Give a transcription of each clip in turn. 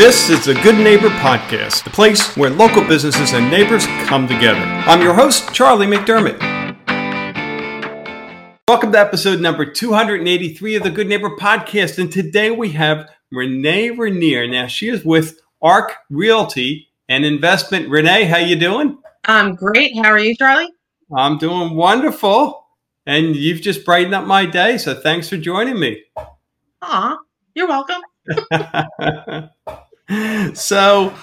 This is the Good Neighbor Podcast, the place where local businesses and neighbors come together. I'm your host, Charlie McDermott. Welcome to episode number 283 of the Good Neighbor Podcast. And today we have Renee Rainier. Now, she is with ARC Realty and Investment. Renee, how you doing? I'm great. How are you, Charlie? I'm doing wonderful. And you've just brightened up my day, so thanks for joining me. Aw, you're welcome. so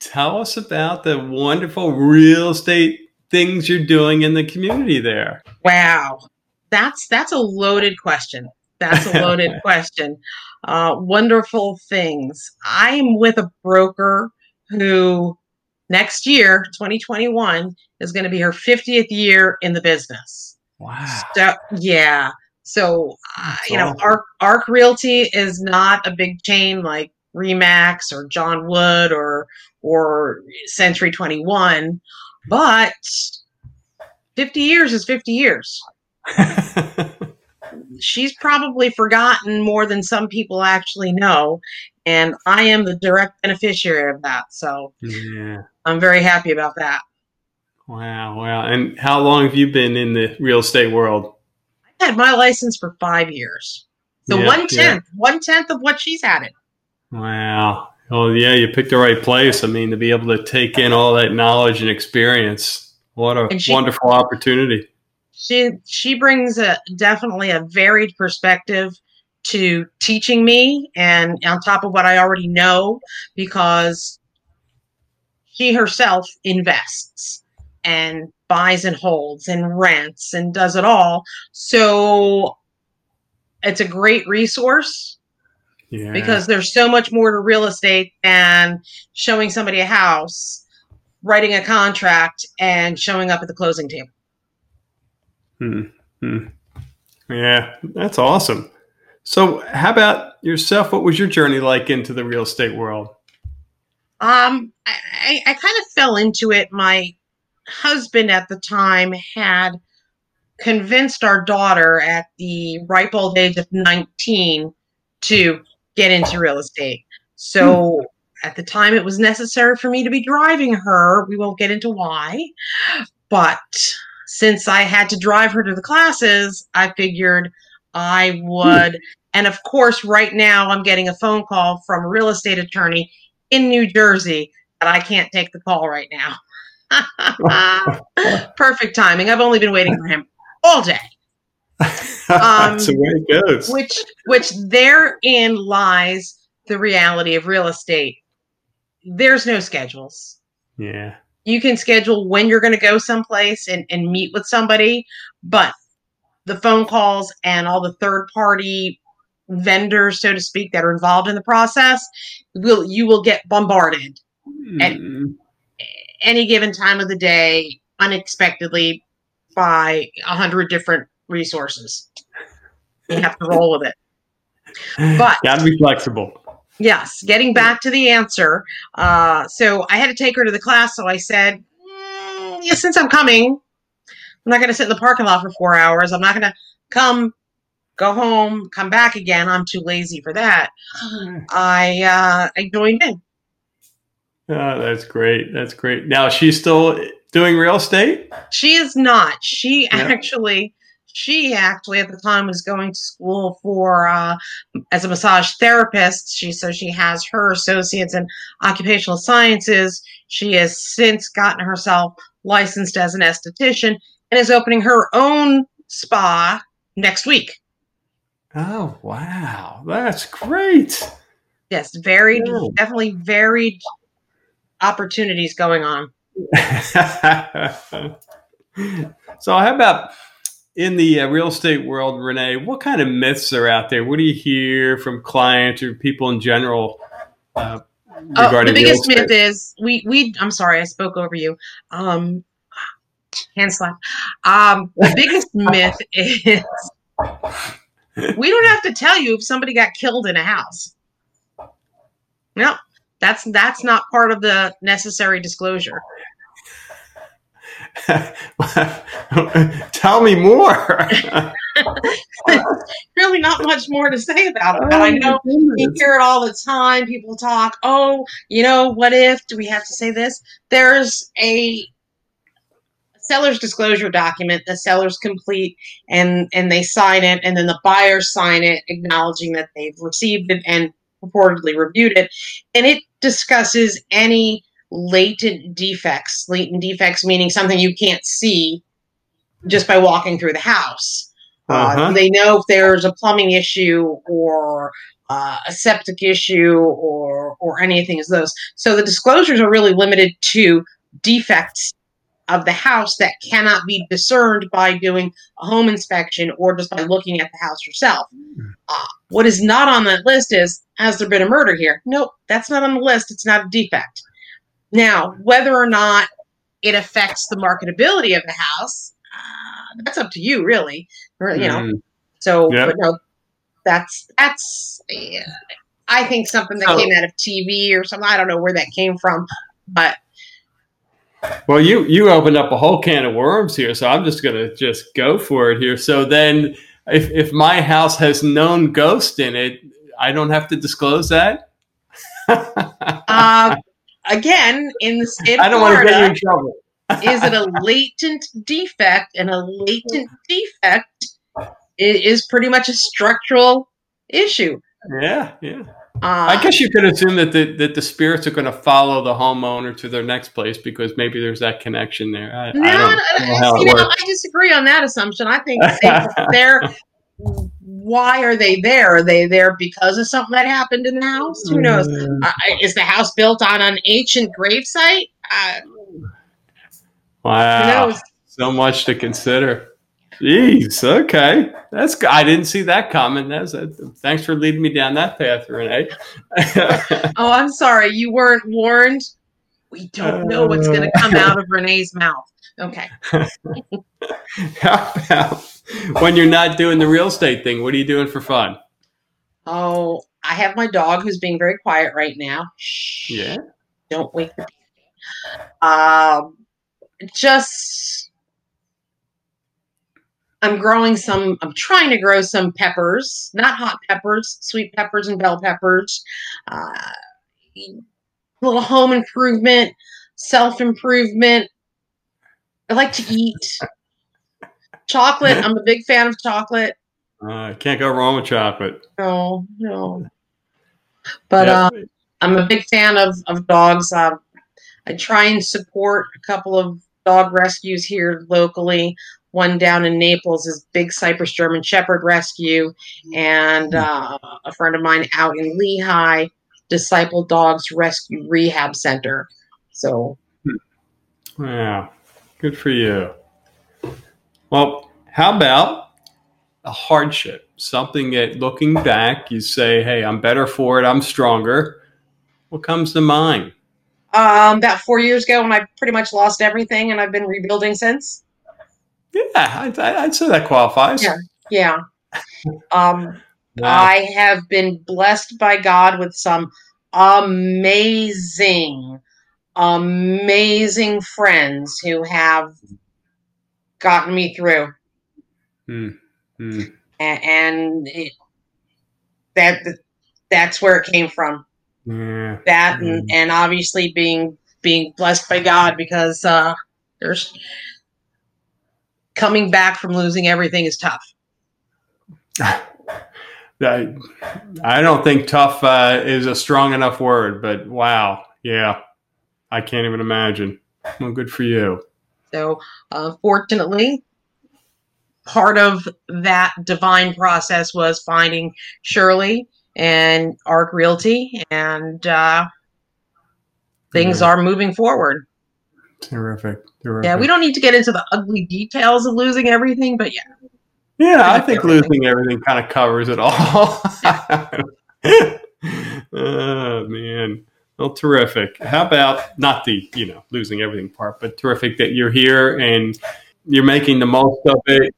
tell us about the wonderful real estate things you're doing in the community there. Wow. That's that's a loaded question. That's a loaded question. Uh, wonderful things. I'm with a broker who next year, 2021, is going to be her 50th year in the business. Wow. So, yeah. So, uh, you know, Arc, Arc Realty is not a big chain like Remax or John Wood or or Century 21, but 50 years is 50 years. She's probably forgotten more than some people actually know, and I am the direct beneficiary of that. So, yeah. I'm very happy about that. Wow, wow. And how long have you been in the real estate world? I had my license for five years. So yeah, one tenth, yeah. one tenth of what she's had it. Wow. Well, yeah, you picked the right place. I mean, to be able to take in all that knowledge and experience, what a she, wonderful opportunity. She she brings a definitely a varied perspective to teaching me, and on top of what I already know, because she herself invests and buys and holds and rents and does it all. So it's a great resource yeah. Because there's so much more to real estate than showing somebody a house, writing a contract, and showing up at the closing table. Hmm. hmm. Yeah, that's awesome. So, how about yourself? What was your journey like into the real estate world? Um, I, I kind of fell into it. My husband at the time had convinced our daughter at the ripe old age of 19 to get into real estate. So hmm. at the time, it was necessary for me to be driving her. We won't get into why. But since I had to drive her to the classes, I figured I would. And of course, right now, I'm getting a phone call from a real estate attorney in New Jersey that I can't take the call right now. Perfect timing. I've only been waiting for him all day. That's the way it goes. Which, which therein lies the reality of real estate. There's no schedules. Yeah. You can schedule when you're going to go someplace and, and meet with somebody, but the phone calls and all the third party vendors, so to speak, that are involved in the process, will you will get bombarded mm. at any given time of the day, unexpectedly by a hundred different resources. You have to roll with it. But gotta be flexible. Yes, getting back to the answer. Uh, so I had to take her to the class. So I said, mm, yeah, since I'm coming, I'm not going to sit in the parking lot for four hours. I'm not going to come, go home, come back again. I'm too lazy for that. I uh, I joined in. Oh, that's great. That's great. Now she's still doing real estate. She is not. She yeah. actually she actually at the time was going to school for uh, as a massage therapist. She so she has her associates in occupational sciences. She has since gotten herself licensed as an esthetician and is opening her own spa next week. Oh wow, that's great. Yes, varied, oh. definitely varied opportunities going on. so how about in the uh, real estate world, Renee, what kind of myths are out there? What do you hear from clients or people in general uh, regarding oh, the biggest myth is we we. I'm sorry, I spoke over you. Um, hand slap. Um, the biggest myth is we don't have to tell you if somebody got killed in a house. No, that's that's not part of the necessary disclosure. Tell me more. really not much more to say about it. But I oh, know you hear it all the time. People talk, oh, you know, what if? Do we have to say this? There's a seller's disclosure document the sellers complete and and they sign it and then the buyers sign it acknowledging that they've received it and purportedly reviewed it and it discusses any latent defects latent defects meaning something you can't see just by walking through the house uh, uh-huh. uh, they know if there's a plumbing issue or uh, a septic issue or or anything as those so the disclosures are really limited to defects of the house that cannot be discerned by doing a home inspection or just by looking at the house yourself. Hmm. Uh, what is not on that list is has there been a murder here? Nope, that's not on the list. It's not a defect. Now, whether or not it affects the marketability of the house, uh, that's up to you, really. Or, you know, mm. so yep. but no, that's that's. I think something that oh. came out of TV or something. I don't know where that came from, but well, you you opened up a whole can of worms here, so I'm just gonna just go for it here. So then, if if my house has known ghost in it, I don't have to disclose that. uh, again, in the state of I don't Florida, want to get you in trouble. is it a latent defect? And a latent defect is pretty much a structural issue. Yeah, yeah. Uh, I guess you could assume that the that the spirits are going to follow the homeowner to their next place because maybe there's that connection there. I, no, I, don't know, know I disagree on that assumption. I think they're why are they there? Are they there because of something that happened in the house? Who knows? Uh, is the house built on an ancient gravesite? Uh, wow, so much to consider. Jeez, okay, that's I didn't see that coming. That's a, thanks for leading me down that path, Renee. oh, I'm sorry, you weren't warned. We don't know what's going to come out of Renee's mouth. Okay. How about when you're not doing the real estate thing? What are you doing for fun? Oh, I have my dog who's being very quiet right now. Shh. Yeah. Don't wake the. Um, just I'm growing some, I'm trying to grow some peppers, not hot peppers, sweet peppers and bell peppers. Uh, a little home improvement, self improvement. I like to eat chocolate. I'm a big fan of chocolate. Uh, can't go wrong with chocolate. No, no. But uh, I'm a big fan of, of dogs. Uh, I try and support a couple of dog rescues here locally one down in Naples is Big Cypress German Shepherd Rescue, and hmm. uh, a friend of mine out in Lehigh, Disciple Dogs Rescue Rehab Center. So, yeah, good for you. Well, how about a hardship? Something that looking back, you say, hey, I'm better for it, I'm stronger. What comes to mind? Um, about four years ago, when I pretty much lost everything and I've been rebuilding since. Yeah, I'd, I'd say that qualifies. Yeah, yeah. Um, wow. I have been blessed by God with some amazing, amazing friends who have gotten me through. Mm. Mm. And, and it, that that's where it came from. Yeah. That and, mm. and obviously being being blessed by God because uh, there's coming back from losing everything is tough. I, I don't think tough uh, is a strong enough word, but wow, yeah, I can't even imagine. Well, good for you. So, uh, fortunately, part of that divine process was finding Shirley and Arc Realty, and uh, things are moving forward. Terrific. Terrific. Yeah, we don't need to get into the ugly details of losing everything, but yeah. Yeah, I think everything. losing everything kind of covers it all. oh man. Well, terrific. How about not the, you know, losing everything part, but terrific that you're here and you're making the most of it.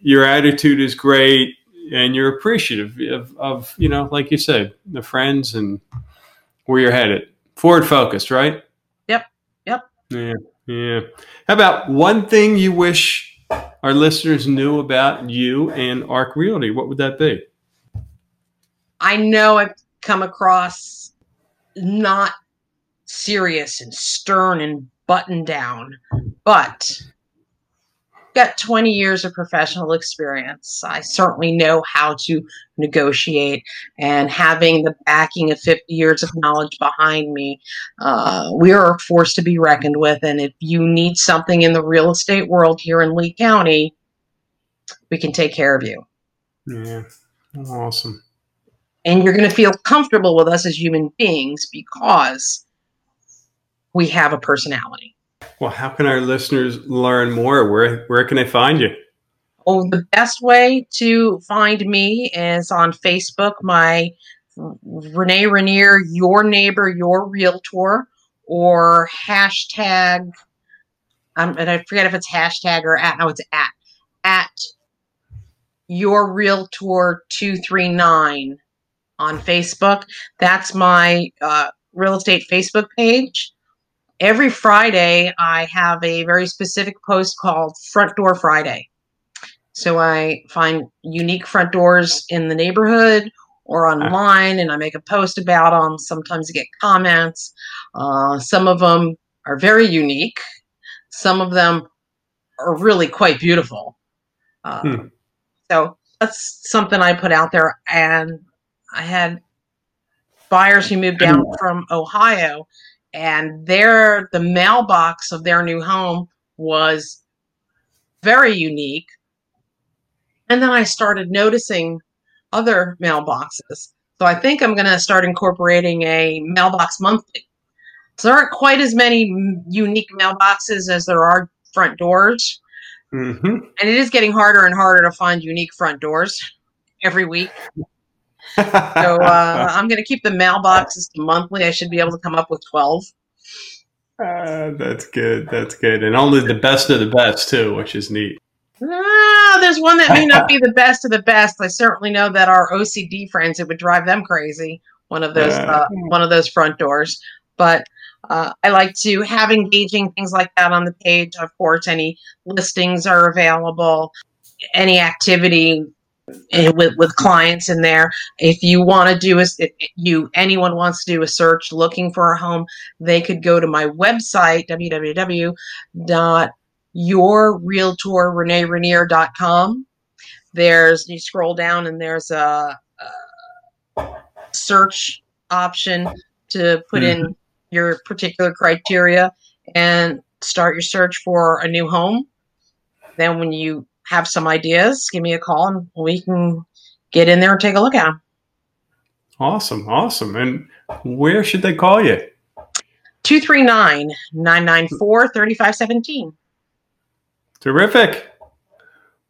Your attitude is great and you're appreciative of, of you know, like you said, the friends and where you're headed. Forward focused, right? Yep. Yep. Yeah. Yeah. How about one thing you wish our listeners knew about you and Arc Realty? What would that be? I know I've come across not serious and stern and buttoned down, but got 20 years of professional experience. I certainly know how to negotiate, and having the backing of 50 years of knowledge behind me, uh, we are a force to be reckoned with. And if you need something in the real estate world here in Lee County, we can take care of you. Yeah, awesome. And you're going to feel comfortable with us as human beings because we have a personality. Well, how can our listeners learn more? Where where can they find you? Oh, the best way to find me is on Facebook. My Renee Rainier, your neighbor, your realtor, or hashtag. Um, and I forget if it's hashtag or at. No, it's at at your realtor two three nine on Facebook. That's my uh, real estate Facebook page every Friday, I have a very specific post called Front Door Friday. So I find unique front doors in the neighborhood or online, and I make a post about them. Sometimes I get comments. Uh, some of them are very unique. Some of them are really quite beautiful. Uh, hmm. So that's something I put out there. And I had buyers who moved down from Ohio and their the mailbox of their new home was very unique. And then I started noticing other mailboxes. So I think I'm going to start incorporating a mailbox monthly. So there aren't quite as many unique mailboxes as there are front doors. Mm-hmm. And it is getting harder and harder to find unique front doors every week so uh, I'm going to keep the mailboxes monthly. I should be able to come up with 12. Uh, that's good. That's good. And only the best of the best, too, which is neat. Ah, there's one that may not be the best of the best. I certainly know that our OCD friends, it would drive them crazy. One of those, uh, one of those front doors. But uh, I like to have engaging things like that on the page. Of course, any listings are available. Any activity with with clients in there. If you want to do a, if you anyone wants to do a search looking for a home, they could go to my website www.yourrealtorreneerainier.com. There's you scroll down and there's a, a search option to put mm-hmm. in your particular criteria and start your search for a new home. Then when you have some ideas, give me a call and we can get in there and take a look at them. Awesome. Awesome. And where should they call you? 239 994 3517. Terrific.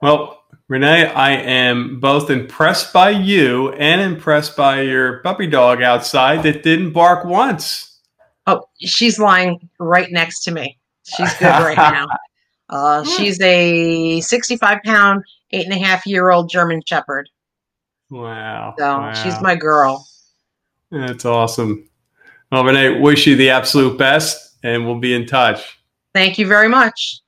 Well, Renee, I am both impressed by you and impressed by your puppy dog outside that didn't bark once. Oh, she's lying right next to me. She's good right now. Uh, hmm. she's a 65 pound, eight and a half year old German Shepherd. Wow. So wow. she's my girl. That's awesome. Well, Renee, wish you the absolute best, and we'll be in touch. Thank you very much.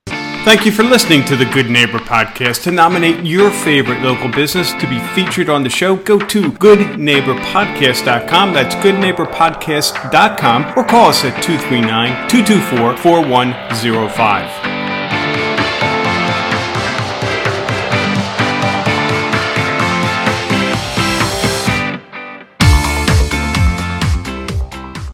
Thank you for listening to the Good Neighbor Podcast. To nominate your favorite local business to be featured on the show, go to goodneighborpodcast.com. That's goodneighborpodcast.com or call us at 239 224 4105.